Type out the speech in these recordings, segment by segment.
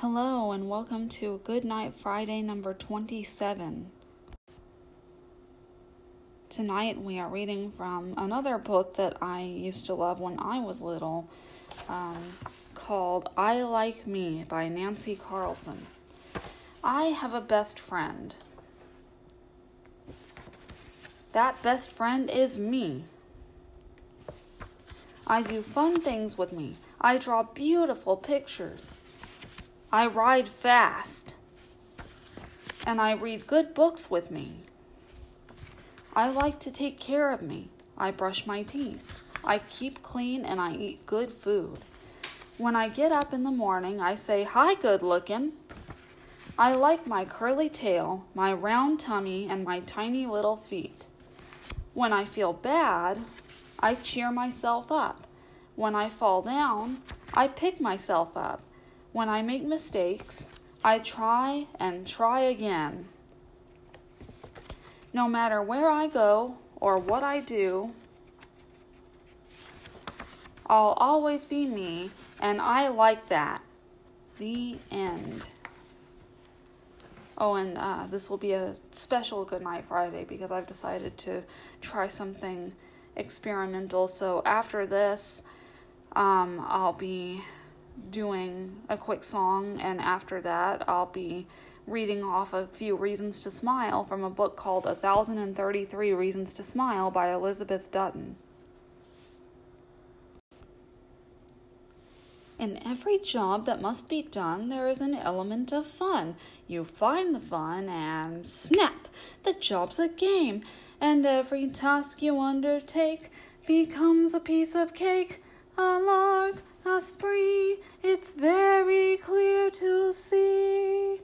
Hello, and welcome to Goodnight Friday number 27. Tonight we are reading from another book that I used to love when I was little um, called I Like Me by Nancy Carlson. I have a best friend. That best friend is me. I do fun things with me. I draw beautiful pictures. I ride fast. And I read good books with me. I like to take care of me. I brush my teeth. I keep clean and I eat good food. When I get up in the morning, I say, Hi, good looking. I like my curly tail, my round tummy, and my tiny little feet. When I feel bad, I cheer myself up. When I fall down, I pick myself up. When I make mistakes, I try and try again. No matter where I go or what I do, I'll always be me, and I like that. The end. Oh, and uh, this will be a special Goodnight Friday because I've decided to try something experimental. So after this, um, I'll be doing a quick song, and after that, I'll be reading off a few reasons to smile from a book called A Thousand and Thirty Three Reasons to Smile by Elizabeth Dutton. In every job that must be done, there is an element of fun. You find the fun and snap! The job's a game, and every task you undertake becomes a piece of cake, a lark, a spree. It's very clear to see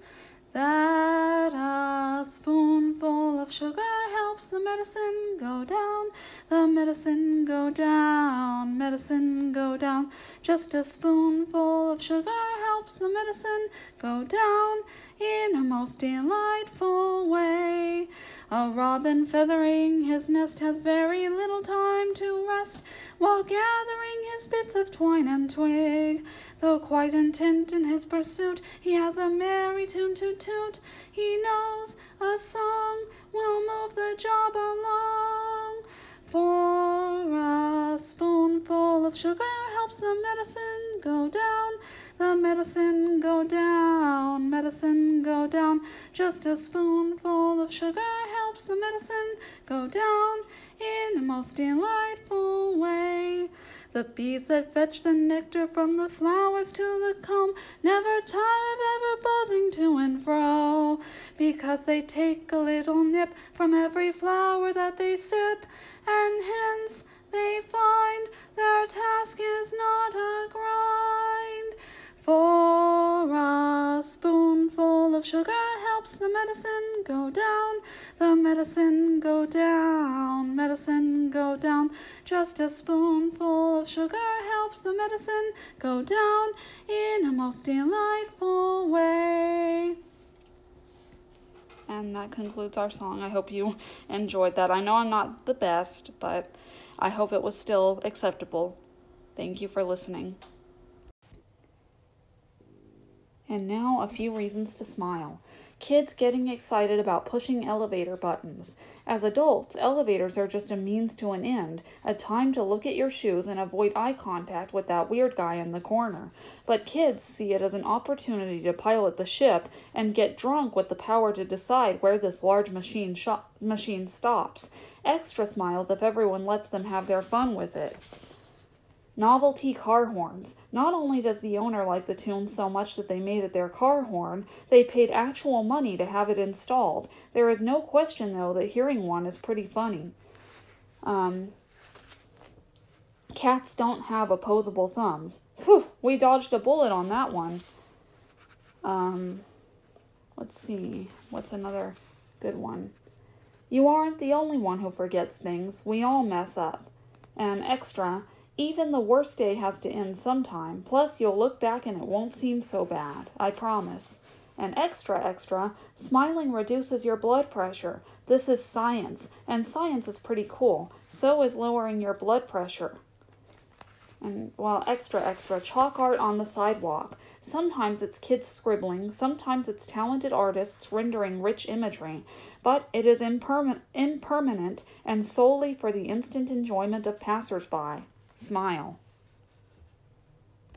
that a spoonful of sugar helps the medicine go down, the medicine go down, medicine go down. Just a spoonful of sugar helps the medicine go down in a most delightful way. A robin feathering his nest has very little time to rest while gathering his bits of twine and twig. Though quite intent in his pursuit, he has a merry tune to toot. He knows a song will move the job along. For a spoonful of sugar helps the medicine go down. The medicine go down, medicine go down. Just a spoonful of sugar helps the medicine go down in a most delightful way. The bees that fetch the nectar from the flowers to the comb never tire of ever buzzing to and fro, because they take a little nip from every flower that they sip, and hence they find their task is not a grind. For a spoonful of sugar helps the medicine go down, the medicine go down, medicine go down. Just a spoonful of sugar helps the medicine go down in a most delightful way. And that concludes our song. I hope you enjoyed that. I know I'm not the best, but I hope it was still acceptable. Thank you for listening. And now a few reasons to smile. Kids getting excited about pushing elevator buttons. As adults, elevators are just a means to an end, a time to look at your shoes and avoid eye contact with that weird guy in the corner. But kids see it as an opportunity to pilot the ship and get drunk with the power to decide where this large machine, machine stops. Extra smiles if everyone lets them have their fun with it. Novelty car horns. Not only does the owner like the tune so much that they made it their car horn, they paid actual money to have it installed. There is no question, though, that hearing one is pretty funny. Um, cats don't have opposable thumbs. Whew, we dodged a bullet on that one. Um, let's see. What's another good one? You aren't the only one who forgets things. We all mess up. And extra, even the worst day has to end sometime. Plus, you'll look back and it won't seem so bad. I promise. And extra, extra, smiling reduces your blood pressure. This is science, and science is pretty cool. So is lowering your blood pressure. And, well, extra, extra, chalk art on the sidewalk. Sometimes it's kids scribbling, sometimes it's talented artists rendering rich imagery, but it is imperma- impermanent and solely for the instant enjoyment of passers by. Smile.